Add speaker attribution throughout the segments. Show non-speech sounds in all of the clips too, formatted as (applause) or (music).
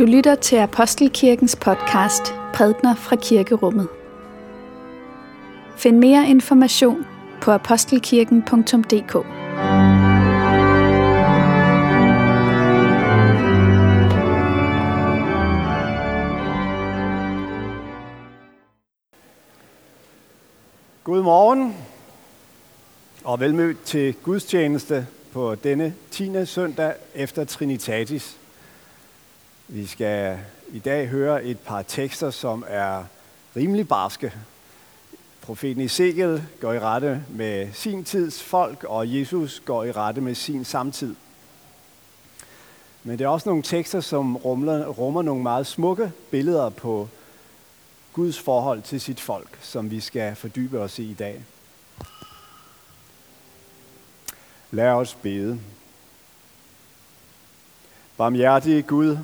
Speaker 1: Du lytter til Apostelkirkens podcast Prædner fra Kirkerummet. Find mere information på apostelkirken.dk.
Speaker 2: God morgen og velmødt til gudstjeneste på denne 10. søndag efter Trinitatis. Vi skal i dag høre et par tekster, som er rimelig barske. Profeten Ezekiel går i rette med sin tids folk, og Jesus går i rette med sin samtid. Men det er også nogle tekster, som rumler, rummer nogle meget smukke billeder på Guds forhold til sit folk, som vi skal fordybe os i i dag. Lad os bede. Barmhjertige Gud,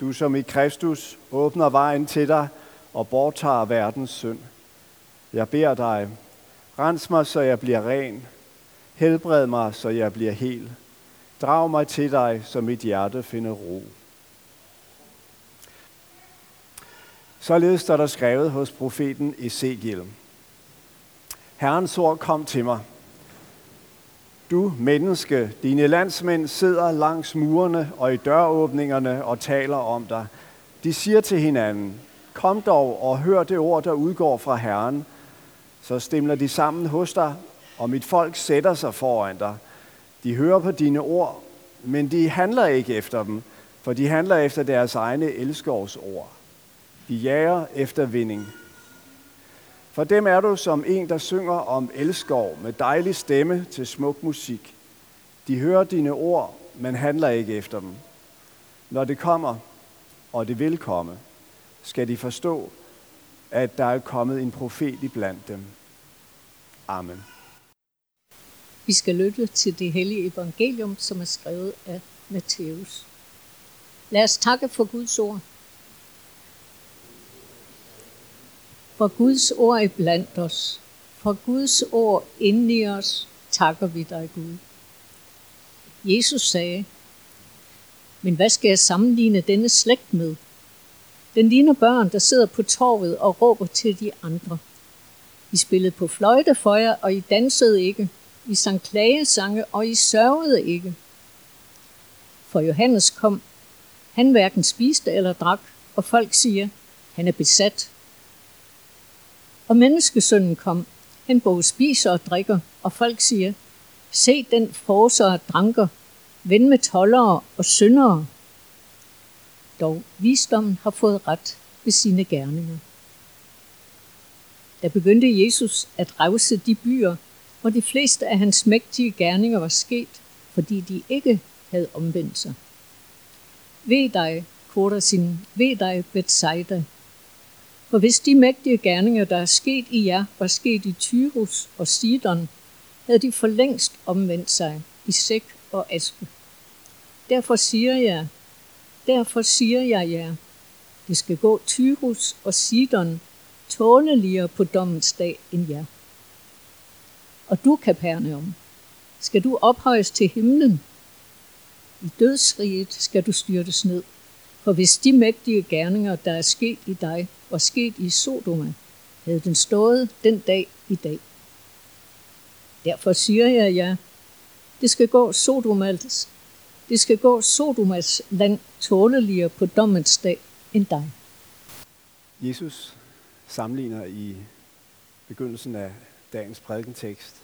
Speaker 2: du som i Kristus åbner vejen til dig og borttager verdens synd. Jeg beder dig, rens mig, så jeg bliver ren. Helbred mig, så jeg bliver hel. Drag mig til dig, så mit hjerte finder ro. Således står der skrevet hos profeten Ezekiel. Herrens ord kom til mig. Du menneske, dine landsmænd sidder langs murene og i døråbningerne og taler om dig. De siger til hinanden, kom dog og hør det ord, der udgår fra Herren. Så stemler de sammen hos dig, og mit folk sætter sig foran dig. De hører på dine ord, men de handler ikke efter dem, for de handler efter deres egne elskovs ord. De jager efter vinding. For dem er du som en, der synger om elskov med dejlig stemme til smuk musik. De hører dine ord, men handler ikke efter dem. Når det kommer, og det vil komme, skal de forstå, at der er kommet en profet iblandt dem. Amen.
Speaker 3: Vi skal lytte til det hellige evangelium, som er skrevet af Matthæus. Lad os takke for Guds ord. For Guds ord er blandt os. For Guds ord inde i os, takker vi dig, Gud. Jesus sagde, men hvad skal jeg sammenligne denne slægt med? Den ligner børn, der sidder på torvet og råber til de andre. I spillede på fløjte for jer, og I dansede ikke. I sang klagesange, og I sørgede ikke. For Johannes kom. Han hverken spiste eller drak, og folk siger, han er besat. Og menneskesønnen kom. Han både spiser og drikker, og folk siger, se den forser og dranker, ven med tollere og syndere. Dog visdommen har fået ret ved sine gerninger. Da begyndte Jesus at revse de byer, hvor de fleste af hans mægtige gerninger var sket, fordi de ikke havde omvendt sig. Ved dig, sin, ved dig, Bethsaida, for hvis de mægtige gerninger, der er sket i jer, var sket i Tyrus og Sidon, havde de for længst omvendt sig i sæk og aske. Derfor siger jeg, derfor siger jeg jer, det skal gå Tyrus og Sidon tåneligere på dommens dag end jer. Og du, Kapernaum, skal du ophøjes til himlen. I dødsriget skal du styrtes ned. For hvis de mægtige gerninger, der er sket i dig, var sket i Sodoma, havde den stået den dag i dag. Derfor siger jeg ja, det skal gå Sodomas, det skal gå Sodomas land tåleligere på dommens dag end dig.
Speaker 2: Jesus sammenligner i begyndelsen af dagens prædikentekst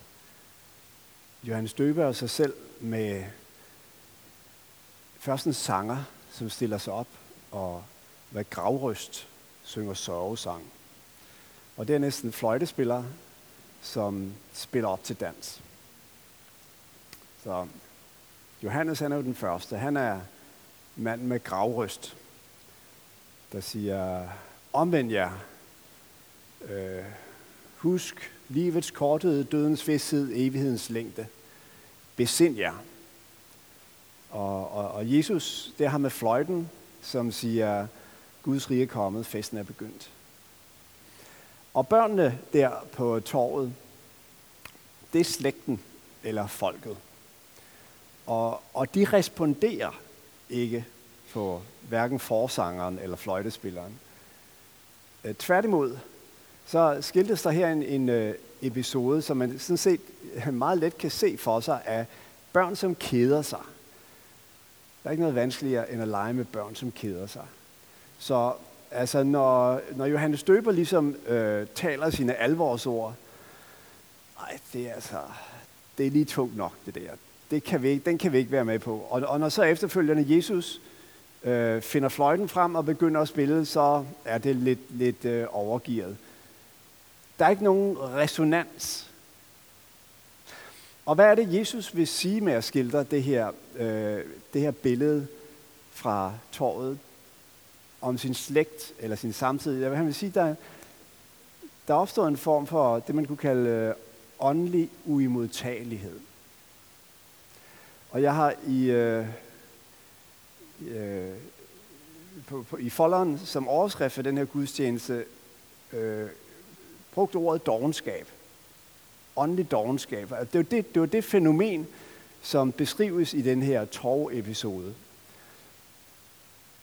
Speaker 2: Johannes Døber og sig selv med først en sanger, som stiller sig op og med gravrøst synger sørgesang. Og det er næsten fløjtespiller, som spiller op til dans. Så Johannes han er jo den første. Han er manden med gravrøst, der siger, omvend jer. Øh, husk livets korthed, dødens vidsthed, evighedens længde. Besind jer. Og, og, og Jesus, det har med fløjten, som siger, Guds rige er kommet, festen er begyndt. Og børnene der på torvet, det er slægten eller folket. Og, og de responderer ikke på hverken forsangeren eller fløjtespilleren. Øh, tværtimod, så skiltes der her en, en øh, episode, som man sådan set øh, meget let kan se for sig af børn, som keder sig. Der er ikke noget vanskeligere end at lege med børn, som keder sig. Så altså, når, når Johannes Døber ligesom øh, taler sine alvorsord, ej, det er altså, det er lige tungt nok, det der. Det kan vi, den kan vi ikke være med på. Og, og når så efterfølgende Jesus øh, finder fløjten frem og begynder at spille, så er det lidt, lidt øh, overgivet. Der er ikke nogen resonans. Og hvad er det, Jesus vil sige med at skildre det her, øh, det her billede fra torvet om sin slægt eller sin samtid? Jeg vil, han vil sige, der, der opstår en form for det, man kunne kalde øh, åndelig uimodtagelighed. Og jeg har i, øh, øh, på, på, i folderen som overskrift for den her gudstjeneste øh, brugt ordet dogenskab. Åndelig dogenskab. Altså, det er det, det var det fænomen, som beskrives i den her torv-episode.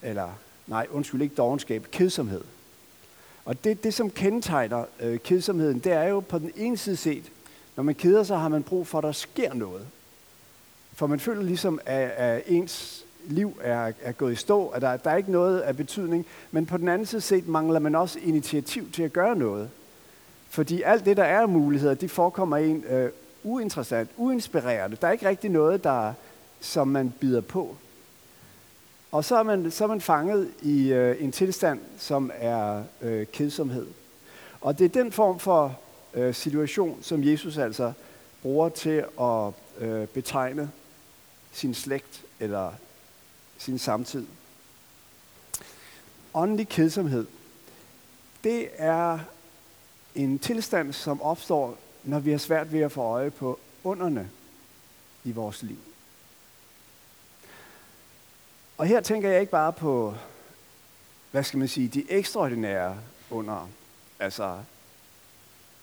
Speaker 2: Eller, nej, undskyld, ikke dogenskab, kedsomhed. Og det, det som kendetegner øh, kedsomheden, det er jo på den ene side set, når man keder sig, har man brug for, at der sker noget. For man føler ligesom, at, at ens liv er, er gået i stå, at der, der er ikke noget af betydning. Men på den anden side set mangler man også initiativ til at gøre noget. Fordi alt det, der er muligheder, de forekommer en øh, uinteressant, uinspirerende. Der er ikke rigtig noget, der, som man bider på. Og så er man, så er man fanget i øh, en tilstand, som er øh, kedsomhed. Og det er den form for øh, situation, som Jesus altså bruger til at øh, betegne sin slægt eller sin samtid. Åndelig kedsomhed, det er en tilstand, som opstår, når vi har svært ved at få øje på underne i vores liv. Og her tænker jeg ikke bare på, hvad skal man sige, de ekstraordinære under, altså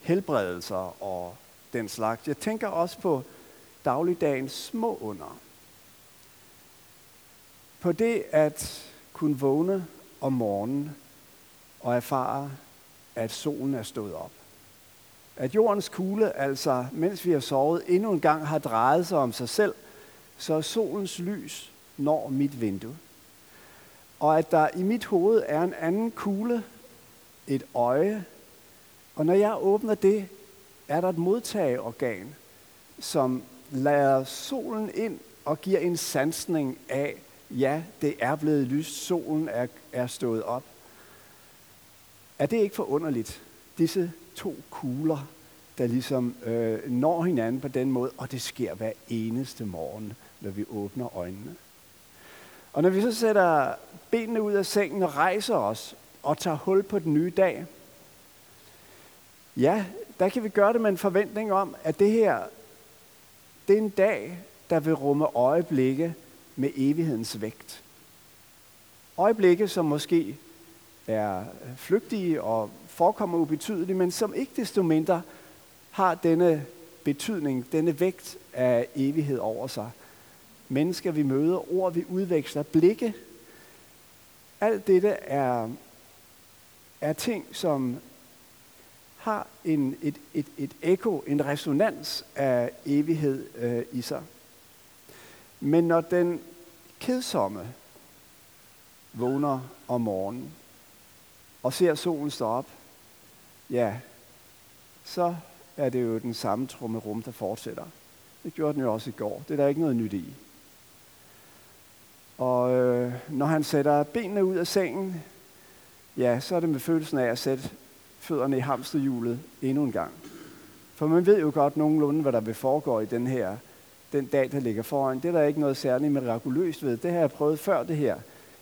Speaker 2: helbredelser og den slags. Jeg tænker også på dagligdagens små under. På det at kunne vågne om morgenen og erfare, at solen er stået op. At jordens kugle, altså mens vi har sovet, endnu en gang har drejet sig om sig selv, så solens lys når mit vindue. Og at der i mit hoved er en anden kugle, et øje, og når jeg åbner det, er der et modtageorgan, som lader solen ind og giver en sansning af, ja, det er blevet lyst, solen er, er stået op. Er det ikke forunderligt? Disse to kugler, der ligesom øh, når hinanden på den måde, og det sker hver eneste morgen, når vi åbner øjnene. Og når vi så sætter benene ud af sengen og rejser os og tager hul på den nye dag, ja, der kan vi gøre det med en forventning om, at det her, det er en dag, der vil rumme øjeblikke med evighedens vægt. Øjeblikke, som måske er flygtige og forekommer ubetydelige, men som ikke desto mindre har denne betydning, denne vægt af evighed over sig. Mennesker vi møder, ord vi udveksler, blikke. Alt dette er, er ting, som har en, et, et, et ekko, en resonans af evighed øh, i sig. Men når den kedsomme vågner om morgenen og ser solen stå op, ja, så er det jo den samme trumme rum, der fortsætter. Det gjorde den jo også i går. Det er der ikke noget nyt i. Og øh, når han sætter benene ud af sengen, ja, så er det med følelsen af at sætte fødderne i hamsterhjulet endnu en gang. For man ved jo godt nogenlunde, hvad der vil foregå i den her den dag, der ligger foran. Det er der ikke noget særligt mirakuløst ved. Det har jeg prøvet før det her.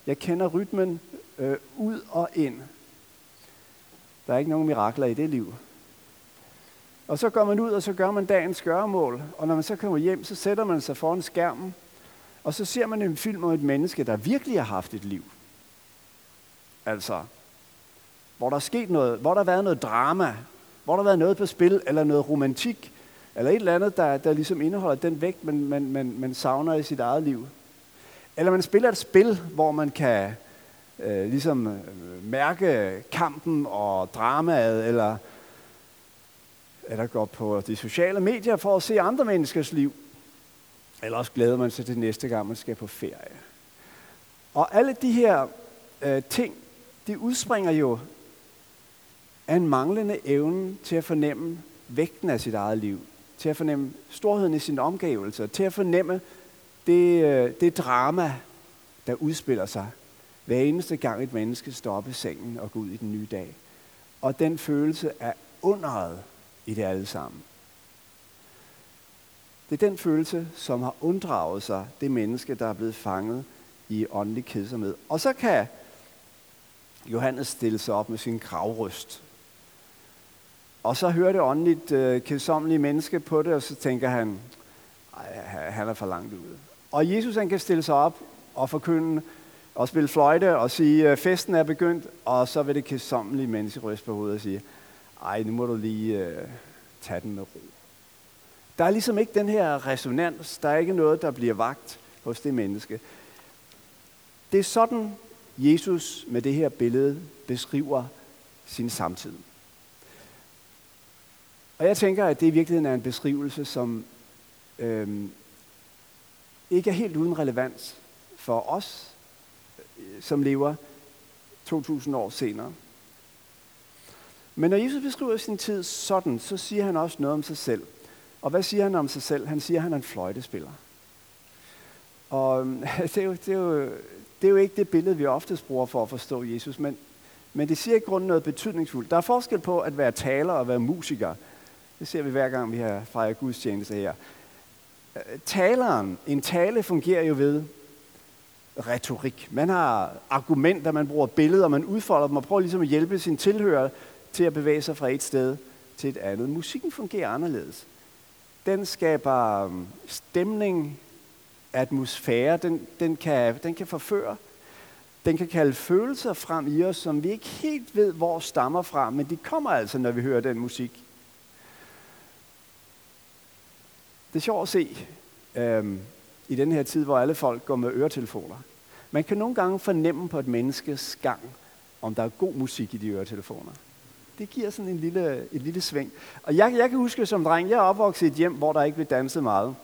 Speaker 2: Jeg kender rytmen øh, ud og ind. Der er ikke nogen mirakler i det liv. Og så går man ud, og så gør man dagens gøremål. Og når man så kommer hjem, så sætter man sig foran skærmen. Og så ser man en film om et menneske, der virkelig har haft et liv. Altså, hvor der er sket noget, hvor der har været noget drama, hvor der har været noget på spil, eller noget romantik, eller et eller andet, der, der ligesom indeholder den vægt, man, man, man, man savner i sit eget liv. Eller man spiller et spil, hvor man kan øh, ligesom øh, mærke kampen og dramaet, eller, eller går på de sociale medier for at se andre menneskers liv. Eller også glæder man sig til næste gang, man skal på ferie. Og alle de her øh, ting, de udspringer jo af en manglende evne til at fornemme vægten af sit eget liv, til at fornemme storheden i sine omgivelser, til at fornemme det, øh, det drama, der udspiller sig hver eneste gang et menneske står op i sengen og går ud i den nye dag. Og den følelse er underet i det alle sammen. Det er den følelse, som har unddraget sig det menneske, der er blevet fanget i åndelig kedsomhed. Og så kan Johannes stille sig op med sin gravryst. Og så hører det åndeligt øh, kedsommelige menneske på det, og så tænker han, han er for langt ude. Og Jesus han kan stille sig op og forkynde og spille fløjte og sige, øh, festen er begyndt, og så vil det kedsommelige menneske ryste på hovedet og sige, ej, nu må du lige øh, tage den med ro. Der er ligesom ikke den her resonans, der er ikke noget, der bliver vagt hos det menneske. Det er sådan, Jesus med det her billede beskriver sin samtid. Og jeg tænker, at det i virkeligheden er en beskrivelse, som øhm, ikke er helt uden relevans for os, øh, som lever 2000 år senere. Men når Jesus beskriver sin tid sådan, så siger han også noget om sig selv. Og hvad siger han om sig selv? Han siger, at han er en fløjtespiller. Og øhm, (laughs) det er, jo, det, er jo, det er jo ikke det billede, vi oftest bruger for at forstå Jesus, men, men det siger i grunden noget betydningsfuldt. Der er forskel på at være taler og være musiker. Det ser vi hver gang, vi har fejret gudstjeneste her. Øh, taleren, en tale fungerer jo ved retorik. Man har argumenter, man bruger billeder, man udfolder dem og prøver ligesom at hjælpe sin tilhører til at bevæge sig fra et sted til et andet. Musikken fungerer anderledes. Den skaber øhm, stemning, atmosfære, den, den, kan, den kan forføre. Den kan kalde følelser frem i os, som vi ikke helt ved, hvor stammer fra, men de kommer altså, når vi hører den musik. Det er sjovt at se øhm, i den her tid, hvor alle folk går med øretelefoner. Man kan nogle gange fornemme på et menneskes gang, om der er god musik i de øretelefoner. Det giver sådan en lille, et lille sving. Og jeg, jeg kan huske som dreng, jeg er opvokset i et hjem, hvor der ikke blev danset meget.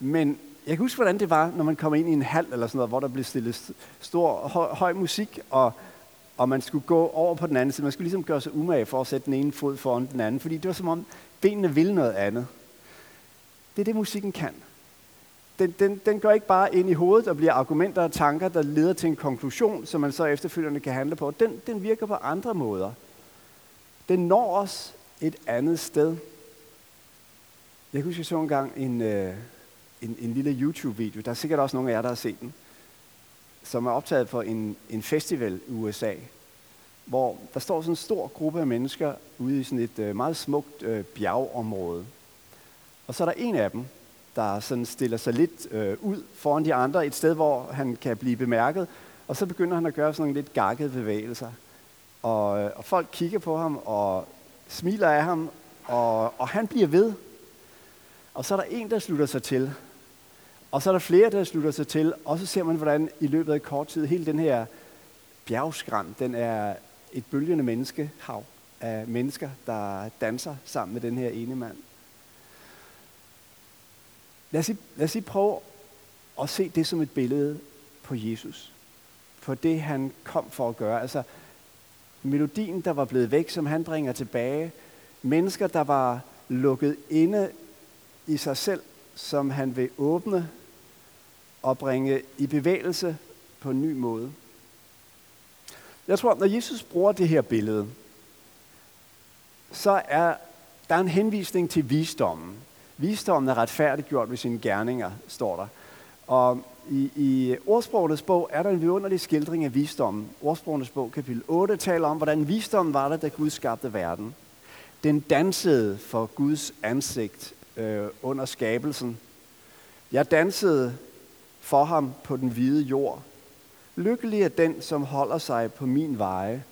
Speaker 2: Men jeg kan huske, hvordan det var, når man kom ind i en hal eller sådan noget, hvor der blev stillet stor, høj, høj musik, og, og man skulle gå over på den anden side. Man skulle ligesom gøre sig umage for at sætte den ene fod foran den anden, fordi det var som om benene ville noget andet. Det er det, musikken kan. Den, den, den går ikke bare ind i hovedet og bliver argumenter og tanker, der leder til en konklusion, som man så efterfølgende kan handle på. Den, den virker på andre måder. Den når os et andet sted. Jeg husker, jeg så engang en, øh, en, en lille YouTube-video. Der er sikkert også nogle af jer, der har set den. Som er optaget på en, en festival i USA. Hvor der står sådan en stor gruppe af mennesker ude i sådan et øh, meget smukt øh, bjergområde. Og så er der en af dem, der sådan stiller sig lidt øh, ud foran de andre, et sted, hvor han kan blive bemærket. Og så begynder han at gøre sådan nogle lidt gakkede bevægelser. Og, øh, og folk kigger på ham og smiler af ham, og, og han bliver ved. Og så er der en, der slutter sig til. Og så er der flere, der slutter sig til. Og så ser man, hvordan i løbet af kort tid, hele den her bjergskram, den er et bølgende menneskehav af mennesker, der danser sammen med den her ene mand. Lad os, lige, lad os lige prøve at se det som et billede på Jesus. På det, han kom for at gøre. Altså, melodien, der var blevet væk, som han bringer tilbage. Mennesker, der var lukket inde i sig selv, som han vil åbne og bringe i bevægelse på en ny måde. Jeg tror, når Jesus bruger det her billede, så er der en henvisning til visdommen. Visdommen er retfærdiggjort ved sine gerninger, står der. Og i, i ordsprogenes bog er der en vidunderlig skildring af visdommen. Ordsprogenes bog, kapitel 8, taler om, hvordan visdommen var der, da Gud skabte verden. Den dansede for Guds ansigt øh, under skabelsen. Jeg dansede for ham på den hvide jord. Lykkelig er den, som holder sig på min veje,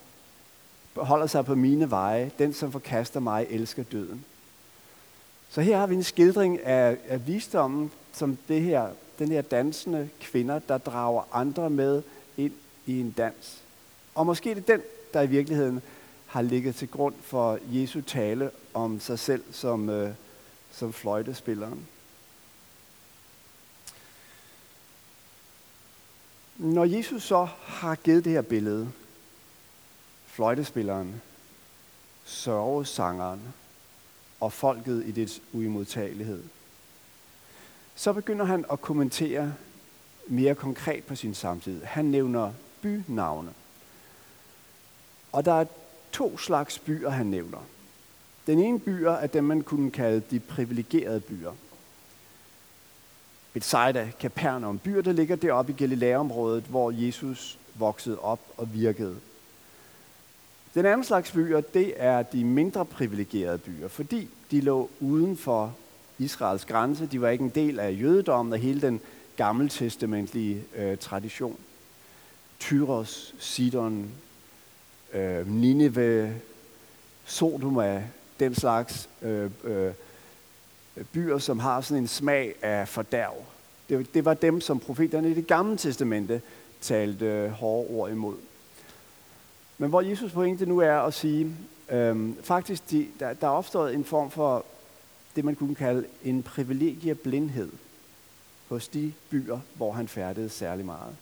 Speaker 2: holder sig på mine veje. Den, som forkaster mig, elsker døden. Så her har vi en skildring af, af visdommen, som det her den her dansende kvinder, der drager andre med ind i en dans. Og måske er det den, der i virkeligheden har ligget til grund for Jesu tale om sig selv som, øh, som fløjtespilleren. Når Jesus så har givet det her billede, fløjtespilleren, sørgesangeren og folket i dets uimodtagelighed, så begynder han at kommentere mere konkret på sin samtid. Han nævner bynavne. Og der er to slags byer, han nævner. Den ene byer er dem, man kunne kalde de privilegerede byer. Bethsaida, Capernaum, byer, der ligger deroppe i Galileaområdet, hvor Jesus voksede op og virkede. Den anden slags byer, det er de mindre privilegerede byer, fordi de lå uden for Israels grænse. De var ikke en del af jødedommen og hele den gammeltestamentlige øh, tradition. Tyros, Sidon, øh, Nineve, Sodoma, den slags øh, øh, byer, som har sådan en smag af fordærv. Det, det var dem, som profeterne i det gamle testamente talte øh, hårde ord imod. Men hvor Jesus pointe nu er at sige, øhm, faktisk de, der, der er opstået en form for det, man kunne kalde en privilegieblindhed hos de byer, hvor han færdede særlig meget.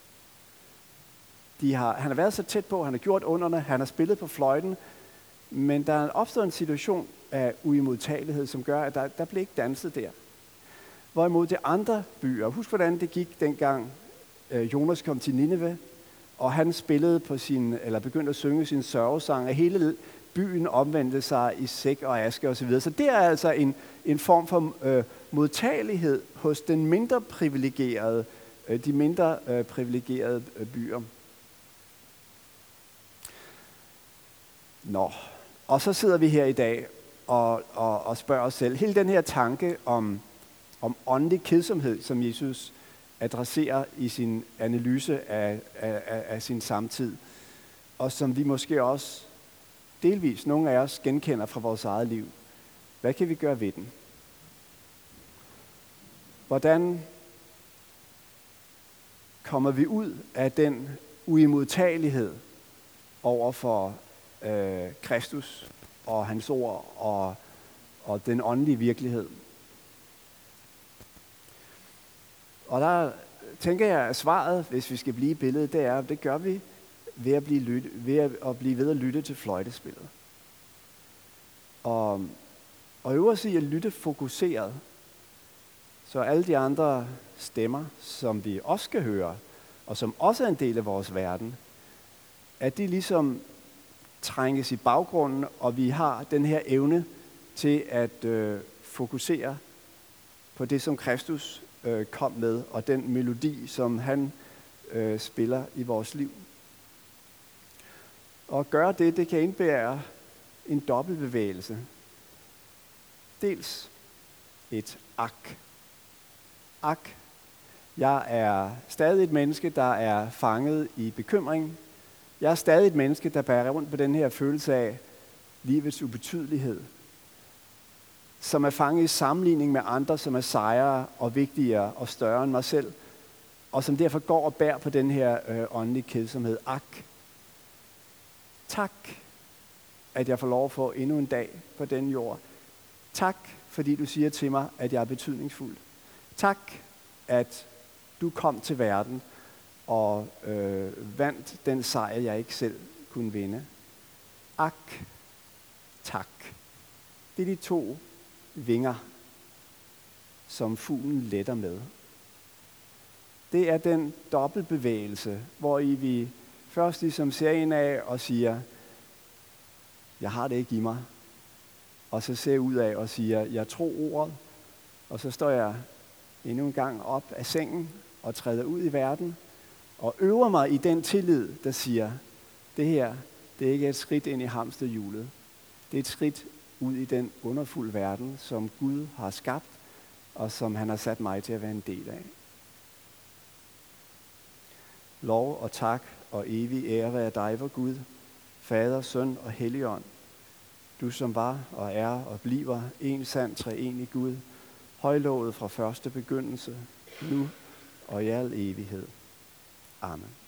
Speaker 2: De har, han har været så tæt på, han har gjort underne, han har spillet på fløjten, men der er opstået en situation af uimodtagelighed, som gør, at der, der blev ikke danset der. Hvorimod det andre byer, husk hvordan det gik dengang øh, Jonas kom til Nineve, og han spillede på sin, eller begyndte at synge sin sørgesang, og hele byen omvendte sig i sæk og aske osv. Så, videre. så det er altså en, en form for øh, modtagelighed hos den mindre privilegerede, øh, de mindre øh, privilegerede øh, byer. Nå, og så sidder vi her i dag og, og, og spørger os selv, hele den her tanke om, om åndelig kedsomhed, som Jesus adresserer i sin analyse af, af, af, af sin samtid, og som vi måske også delvis, nogle af os, genkender fra vores eget liv. Hvad kan vi gøre ved den? Hvordan kommer vi ud af den uimodtagelighed over for øh, Kristus og hans ord og, og den åndelige virkelighed? Og der tænker jeg, at svaret, hvis vi skal blive i billedet, det er, at det gør vi ved at blive, lytte, ved at, at blive ved at lytte til fløjtespillet. Og, og øve i at lytte fokuseret, så alle de andre stemmer, som vi også skal høre, og som også er en del af vores verden, at de ligesom trænges i baggrunden, og vi har den her evne til at øh, fokusere på det, som Kristus øh, kom med, og den melodi, som han øh, spiller i vores liv. Og at gøre det, det kan indbære en dobbeltbevægelse. Dels et ak. Ak. Jeg er stadig et menneske, der er fanget i bekymring. Jeg er stadig et menneske, der bærer rundt på den her følelse af livets ubetydelighed. Som er fanget i sammenligning med andre, som er sejere og vigtigere og større end mig selv. Og som derfor går og bærer på den her øh, åndelige kedsomhed. Ak. Tak, at jeg får lov at få endnu en dag på den jord. Tak, fordi du siger til mig, at jeg er betydningsfuld. Tak, at du kom til verden og øh, vandt den sejr, jeg ikke selv kunne vinde. Ak, tak. Det er de to vinger, som fuglen letter med. Det er den dobbeltbevægelse, hvor I vi først ligesom ser ind af og siger, jeg har det ikke i mig. Og så ser jeg ud af og siger, jeg tror ordet. Og så står jeg endnu en gang op af sengen og træder ud i verden og øver mig i den tillid, der siger, det her, det er ikke et skridt ind i hamsterhjulet. Det er et skridt ud i den underfulde verden, som Gud har skabt, og som han har sat mig til at være en del af. Lov og tak og evig ære være dig, vor Gud, Fader, Søn og Helligånd. Du som var og er og bliver en sand treenig Gud, højlovet fra første begyndelse, nu og i al evighed. Amen.